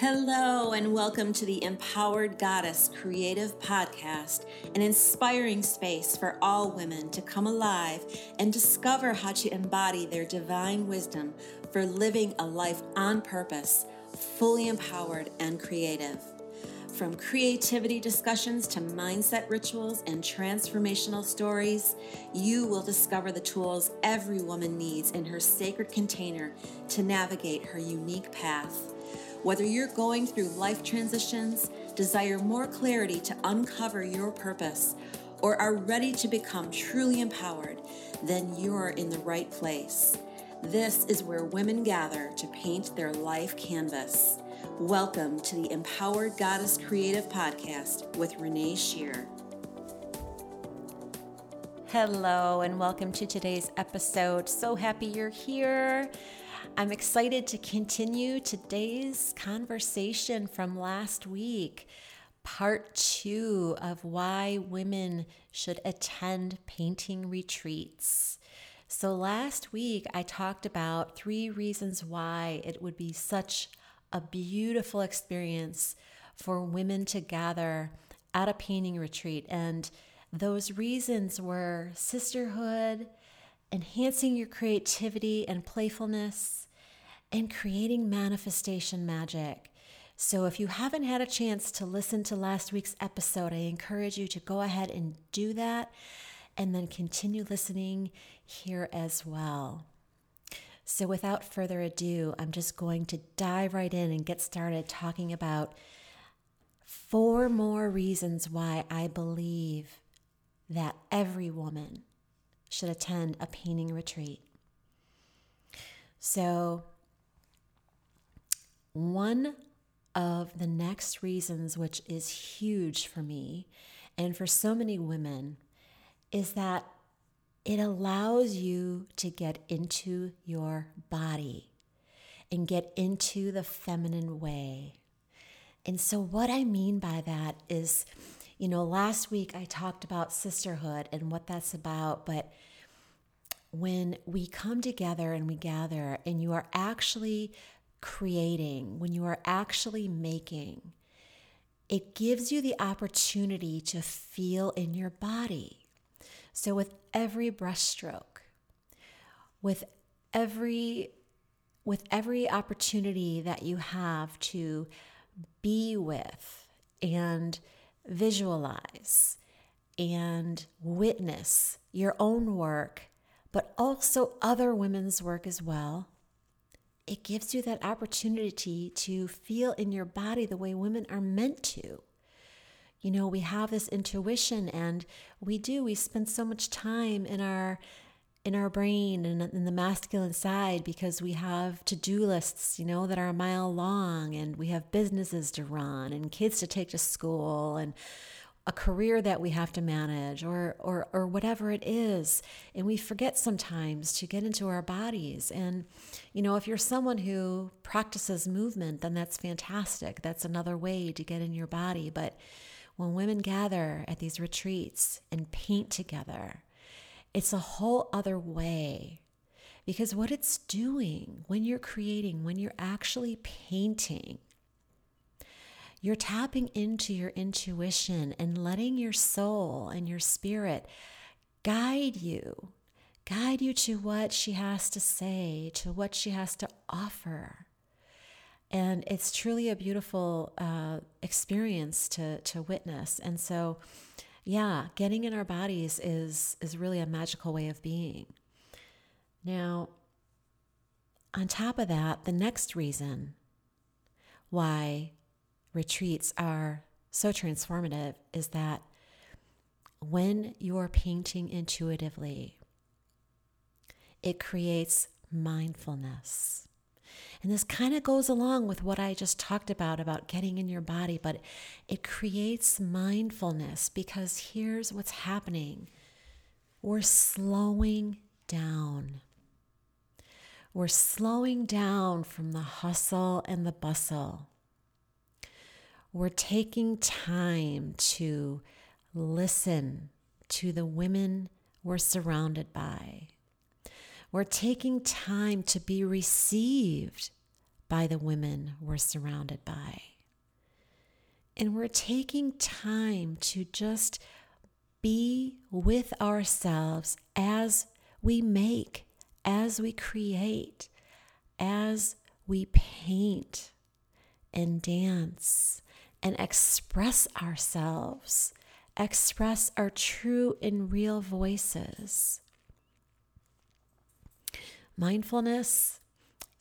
Hello, and welcome to the Empowered Goddess Creative Podcast, an inspiring space for all women to come alive and discover how to embody their divine wisdom for living a life on purpose, fully empowered and creative. From creativity discussions to mindset rituals and transformational stories, you will discover the tools every woman needs in her sacred container to navigate her unique path. Whether you're going through life transitions, desire more clarity to uncover your purpose, or are ready to become truly empowered, then you're in the right place. This is where women gather to paint their life canvas. Welcome to the Empowered Goddess Creative Podcast with Renee Shear. Hello, and welcome to today's episode. So happy you're here. I'm excited to continue today's conversation from last week, part two of why women should attend painting retreats. So, last week I talked about three reasons why it would be such a beautiful experience for women to gather at a painting retreat. And those reasons were sisterhood, enhancing your creativity and playfulness, and creating manifestation magic. So, if you haven't had a chance to listen to last week's episode, I encourage you to go ahead and do that and then continue listening here as well. So, without further ado, I'm just going to dive right in and get started talking about four more reasons why I believe that every woman should attend a painting retreat. So, one of the next reasons, which is huge for me and for so many women, is that it allows you to get into your body and get into the feminine way. And so, what I mean by that is, you know, last week I talked about sisterhood and what that's about, but when we come together and we gather and you are actually creating, when you are actually making, it gives you the opportunity to feel in your body. So, with every brushstroke, with every with every opportunity that you have to be with and visualize and witness your own work, but also other women's work as well, it gives you that opportunity to feel in your body the way women are meant to. You know, we have this intuition and we do, we spend so much time in our in our brain and in the masculine side because we have to-do lists, you know, that are a mile long and we have businesses to run and kids to take to school and a career that we have to manage or or or whatever it is. And we forget sometimes to get into our bodies. And you know if you're someone who practices movement then that's fantastic. That's another way to get in your body. But when women gather at these retreats and paint together it's a whole other way. Because what it's doing when you're creating when you're actually painting you're tapping into your intuition and letting your soul and your spirit guide you, guide you to what she has to say, to what she has to offer. And it's truly a beautiful uh, experience to, to witness. And so, yeah, getting in our bodies is, is really a magical way of being. Now, on top of that, the next reason why retreats are so transformative is that when you're painting intuitively, it creates mindfulness. And this kind of goes along with what I just talked about about getting in your body, but it creates mindfulness because here's what's happening we're slowing down. We're slowing down from the hustle and the bustle we're taking time to listen to the women we're surrounded by. We're taking time to be received by the women we're surrounded by. And we're taking time to just be with ourselves as we make, as we create, as we paint and dance and express ourselves, express our true and real voices. Mindfulness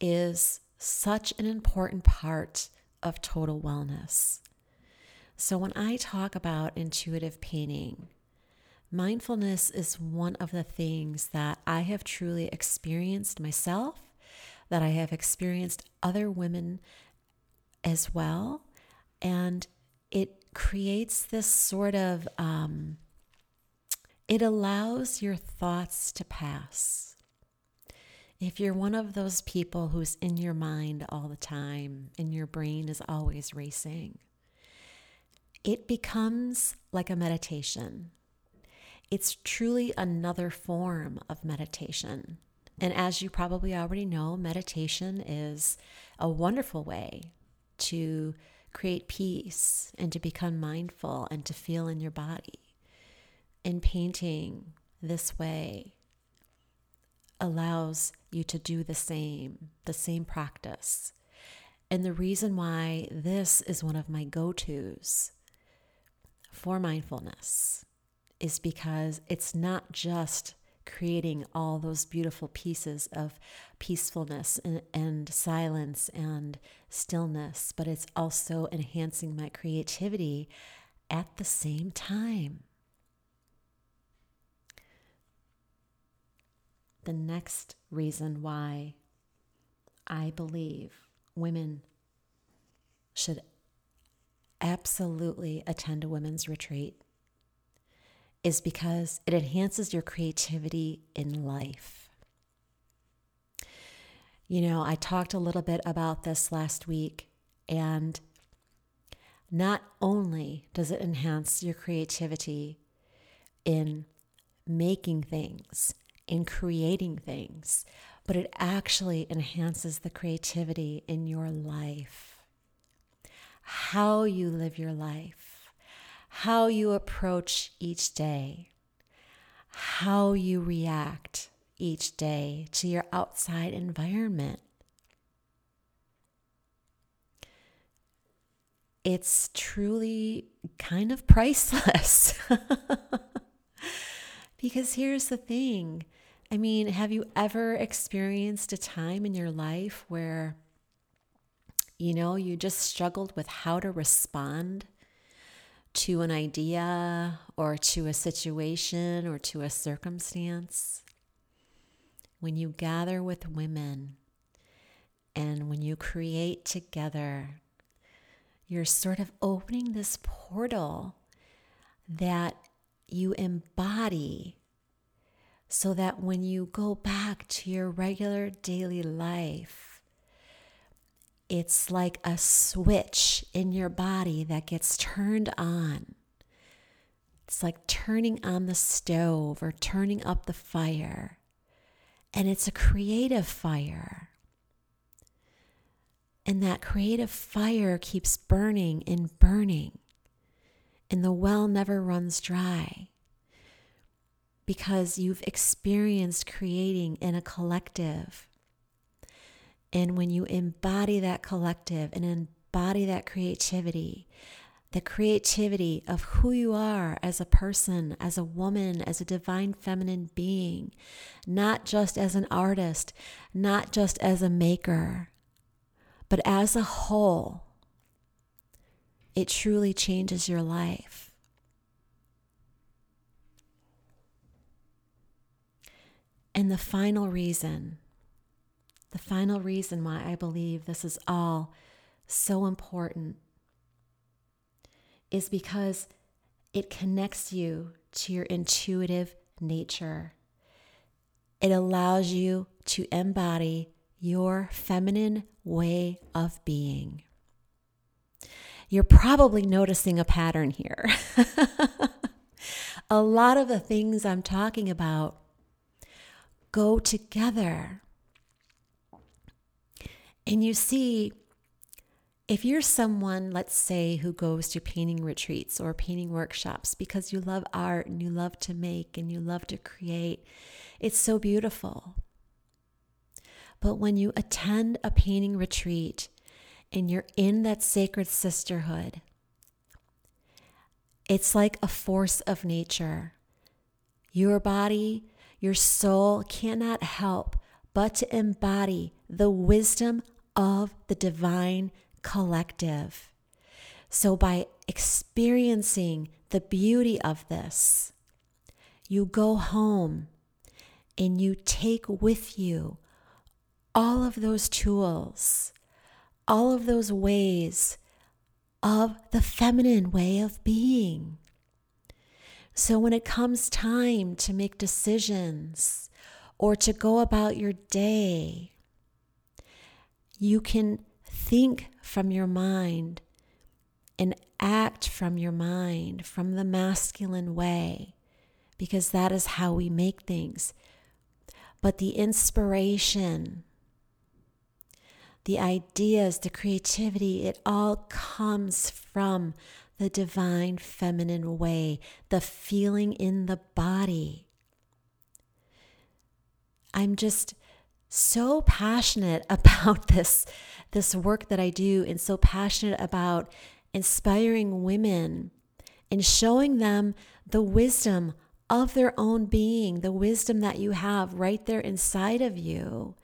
is such an important part of total wellness. So, when I talk about intuitive painting, mindfulness is one of the things that I have truly experienced myself, that I have experienced other women as well. And it creates this sort of, um, it allows your thoughts to pass. If you're one of those people who's in your mind all the time and your brain is always racing, it becomes like a meditation. It's truly another form of meditation. And as you probably already know, meditation is a wonderful way to create peace and to become mindful and to feel in your body. And painting this way allows you to do the same, the same practice. And the reason why this is one of my go tos for mindfulness is because it's not just creating all those beautiful pieces of peacefulness and, and, silence and stillness, but it's also enhancing my creativity at the same time. the next reason why I believe women should absolutely attend a women's retreat is because it enhances your creativity in life. You know, I talked a little bit about this last week, and not only does it enhance your creativity in making things in creating things, but it actually enhances the creativity in your life. How you live your life, how you approach each day, how you react each day to your outside environment. It's truly kind of priceless. because here's the thing I mean, have you ever experienced a time in your life where, you know, you just struggled with how to respond to an idea or to a situation or to a circumstance? When you gather with women and when you create together, you're sort of opening this portal that you embody so that when you go back to your regular daily life, it's like a switch in your body that gets turned on. It's like turning on the stove or turning up the fire. And it's a creative fire. And that creative fire keeps burning and burning. And the well never runs dry because you've experienced creating in a collective. And when you embody that collective and embody that creativity, the creativity of who you are as a person, as a woman, as a divine feminine being, not just as an artist, not just as a maker, but as a whole, it truly changes your life. And the final reason, the final reason why I believe this is all so important is because it connects you to your intuitive nature. It allows you to embody your feminine way of being. You're probably noticing a pattern here. a lot of the things I'm talking about go together. And you see, if you're someone, let's say, who goes to painting retreats or painting workshops because you love art and you love to make and you love to create, it's so beautiful. But when you attend a painting retreat and you're in that sacred sisterhood, it's like a force of nature. Your body, your soul cannot help but to embody the wisdom of the divine collective. So, by experiencing the beauty of this, you go home and you take with you all of those tools, all of those ways of the feminine way of being. So, when it comes time to make decisions or to go about your day, you can think from your mind and act from your mind from the masculine way, because that is how we make things. But the inspiration, the ideas, the creativity, it all comes from the divine feminine way, the feeling in the body. I'm just so passionate about this this work that I do and so passionate about inspiring women and showing them the wisdom of their own being, the wisdom that you have right there inside of you.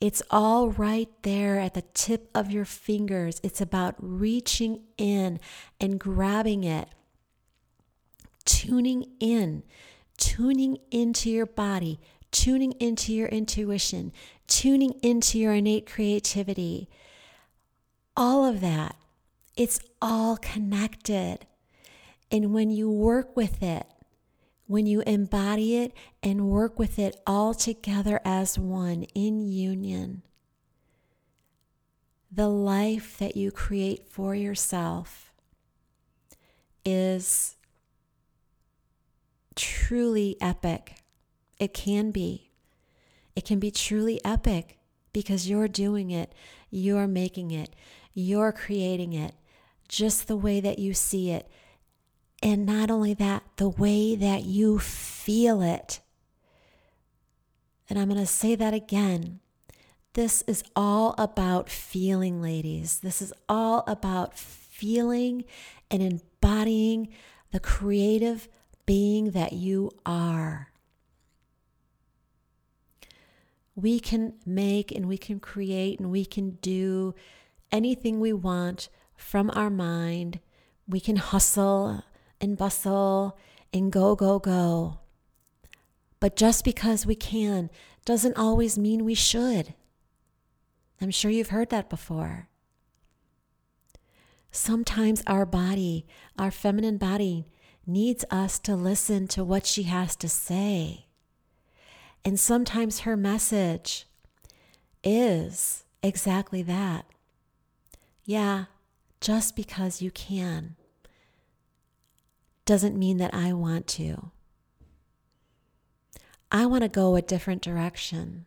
It's all right there at the tip of your fingers. It's about reaching in and grabbing it, tuning in, tuning into your body, tuning into your intuition, tuning into your innate creativity. All of that, it's all connected. And when you work with it, when you embody it and work with it all together as one in union, the life that you create for yourself is truly epic. It can be. It can be truly epic because you're doing it, you're making it, you're creating it just the way that you see it. And not only that, the way that you feel it. And I'm going to say that again. This is all about feeling, ladies. This is all about feeling and embodying the creative being that you are we can make and we can create and we can do anything we want from our mind. We can hustle and bustle and go, go, go. But just because we can doesn't always mean we should. I'm sure you've heard that before. Sometimes our body, our feminine body, needs us to listen to what she has to say. And sometimes her message is exactly that. Yeah, just because you can doesn't mean that I want to. I want to go a different direction.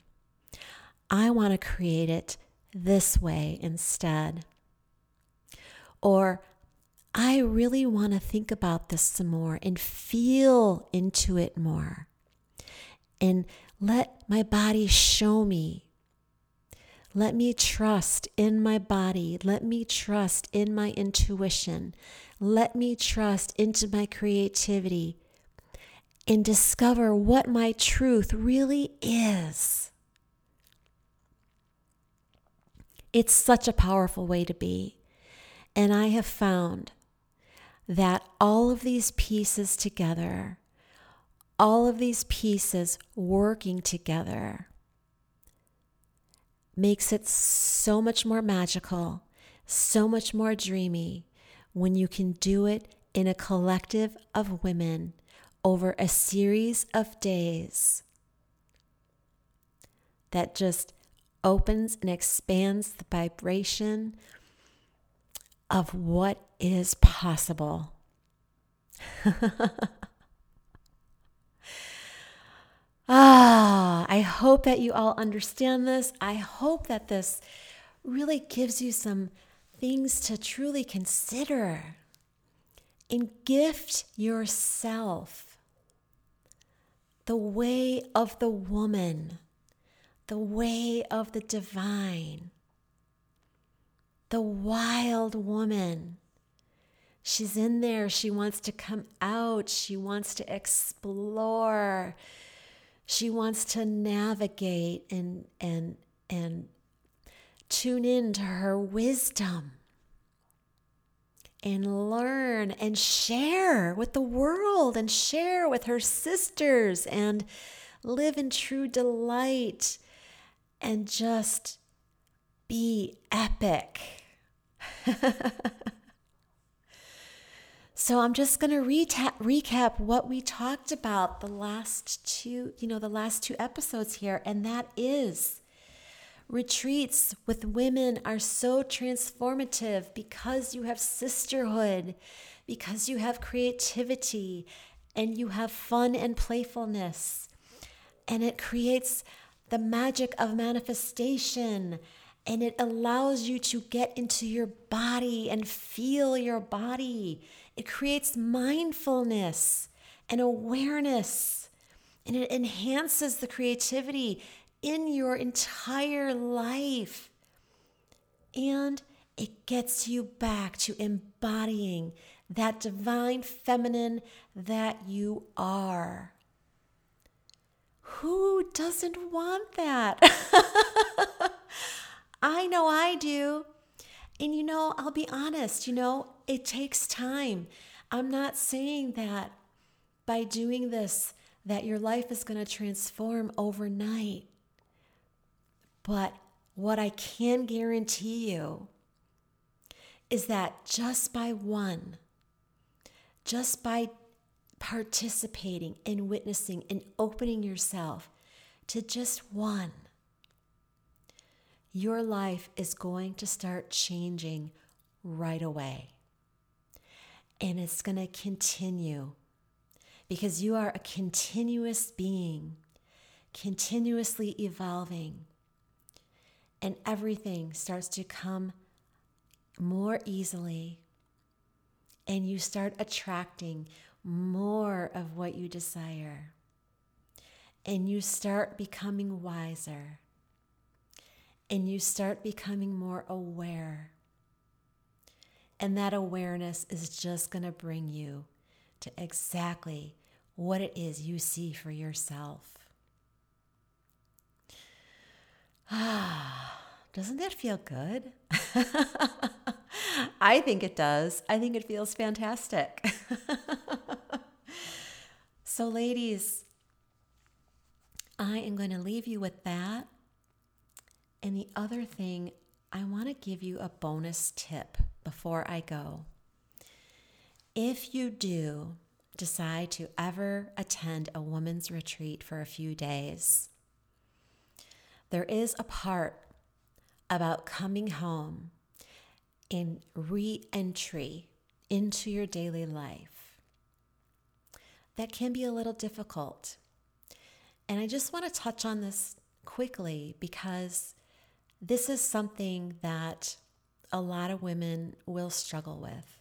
I want to create it this way instead. Or I really want to think about this some more and feel into it more. And let my body show me. Let me trust in my body. Let me trust in my intuition. Let me trust into my creativity and discover what my truth really is. It's such a powerful way to be. And I have found that all of these pieces together all of these pieces working together makes it so much more magical, so much more dreamy when you can do it in a collective of women over a series of days that just opens and expands the vibration of what is possible. Ah, I hope that you all understand this. I hope that this really gives you some things to truly consider and gift yourself the way of the woman, the way of the divine, the wild woman. She's in there. She wants to come out. She wants to explore. She wants to navigate and and and tune in to her wisdom and learn and share with the world and share with her sisters and live in true delight and just be epic. so I'm just going to recap recap what we talked about the last two, you know, the last two episodes here and that is Retreats with women are so transformative because you have sisterhood, because you have creativity, and you have fun and playfulness. And it creates the magic of manifestation. And it allows you to get into your body and feel your body. It creates mindfulness and awareness. And it enhances the creativity in your entire life. And it gets you back to embodying that divine feminine that you are. Who doesn't want that? I know I do. And you know, I'll be honest, you know, it takes time. I'm not saying that by doing this that your life is going to transform overnight. But what I can guarantee you is that just by one, just by participating and witnessing and opening yourself to just one, your life is going to start changing right away. And it's going to continue because you are a continuous being, continuously evolving. And everything starts to come more easily, and you start attracting more of what you desire, and you start becoming wiser, and you start becoming more aware. And that awareness is just going to bring you to exactly what it is you see for yourself. Ah, doesn't that feel good? I think it does. I think it feels fantastic. so, ladies, I am going to leave you with that. And the other thing, I want to give you a bonus tip before I go. If you do decide to ever attend a woman's retreat for a few days, there is a part about coming home and re entry into your daily life that can be a little difficult. And I just want to touch on this quickly because this is something that a lot of women will struggle with.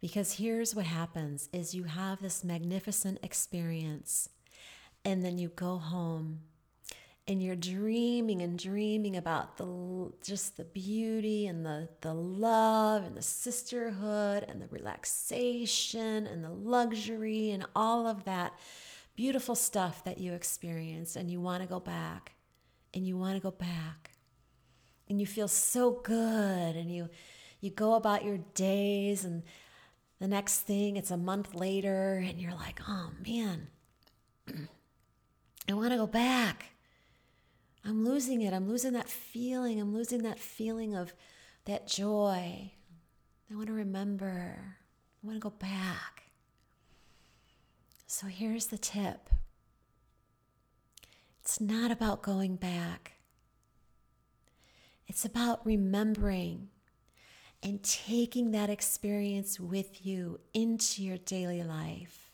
Because here's what happens is you have this magnificent experience and then you go home and you're dreaming and dreaming about the just the beauty and the the love and the sisterhood and the relaxation and the luxury and all of that beautiful stuff that you experienced and you want to go back and you want to go back and you feel so good and you you go about your days and the next thing it's a month later and you're like oh man i want to go back I'm losing it. I'm losing that feeling. I'm losing that feeling of that joy. I want to remember. I want to go back. So here's the tip it's not about going back, it's about remembering and taking that experience with you into your daily life.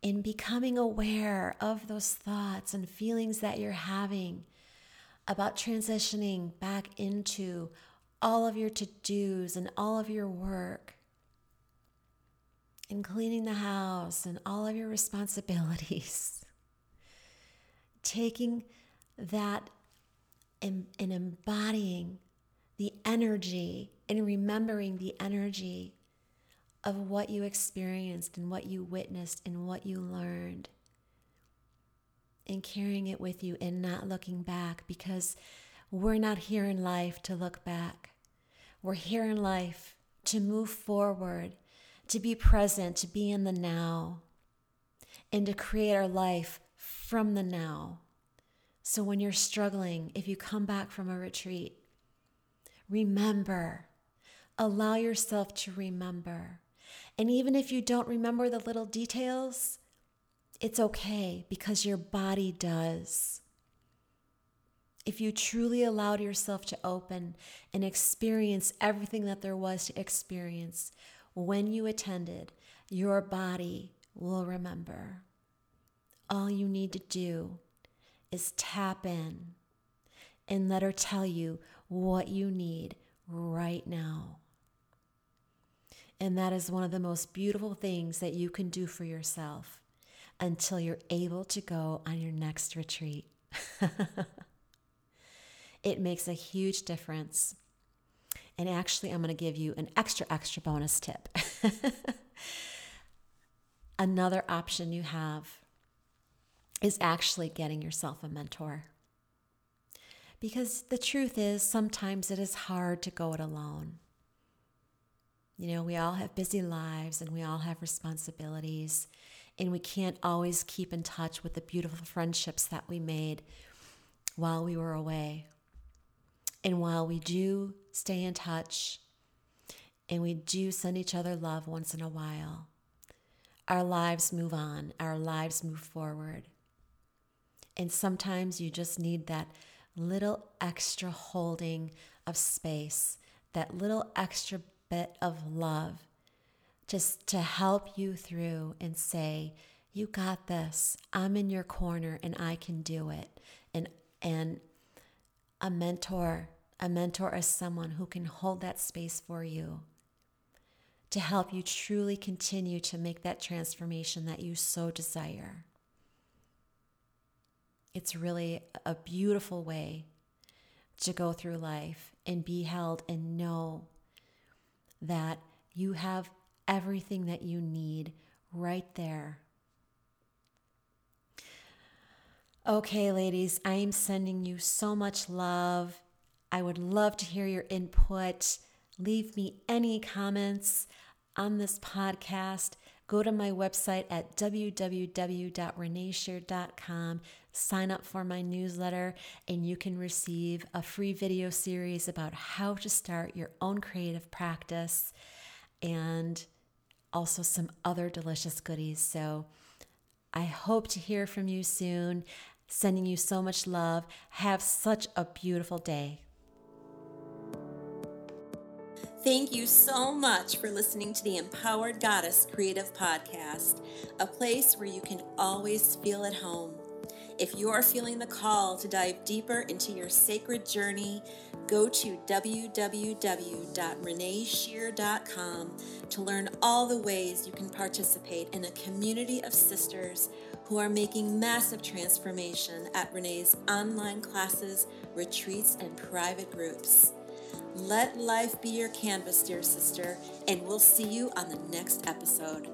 In becoming aware of those thoughts and feelings that you're having about transitioning back into all of your to dos and all of your work and cleaning the house and all of your responsibilities. Taking that and, embodying the energy and remembering the energy of what you experienced and what you witnessed and what you learned and carrying it with you and not looking back because we're not here in life to look back. We're here in life to move forward, to be present, to be in the now, and to create our life from the now. So when you're struggling, if you come back from a retreat, remember, allow yourself to remember. And even if you don't remember the little details, it's okay because your body does. If you truly allowed yourself to open and experience everything that there was to experience when you attended, your body will remember. All you need to do is tap in and let her tell you what you need right now. And that is one of the most beautiful things that you can do for yourself until you're able to go on your next retreat. it makes a huge difference. And actually, I'm going to give you an extra, extra bonus tip. Another option you have is actually getting yourself a mentor. Because the truth is, sometimes it is hard to go it alone. You know, we all have busy lives and we all have responsibilities, and we can't always keep in touch with the beautiful friendships that we made while we were away. And while we do stay in touch and we do send each other love once in a while, our lives move on, our lives move forward. And sometimes you just need that little extra holding of space, that little extra bit of love just to help you through and say, you got this. I'm in your corner and I can do it. And and a mentor, a mentor is someone who can hold that space for you to help you truly continue to make that transformation that you so desire. It's really a beautiful way to go through life and be held and know that you have everything that you need right there. Okay, ladies, I am sending you so much love. I would love to hear your input. Leave me any comments on this podcast. Go to my website at www.reneeshear.com sign up for my newsletter, and you can receive a free video series about how to start your own creative practice and also some other delicious goodies. So I hope to hear from you soon. Sending you so much love. Have such a beautiful day. Thank you so much for listening to the Empowered Goddess Creative Podcast, a place where you can always feel at home. If you're feeling the call to dive deeper into your sacred journey, go to www.reneeshear.com to learn all the ways you can participate in a community of sisters who are making massive transformation at Renee's online classes, retreats, and private groups. Let life be your canvas, dear sister, and we'll see you on the next episode.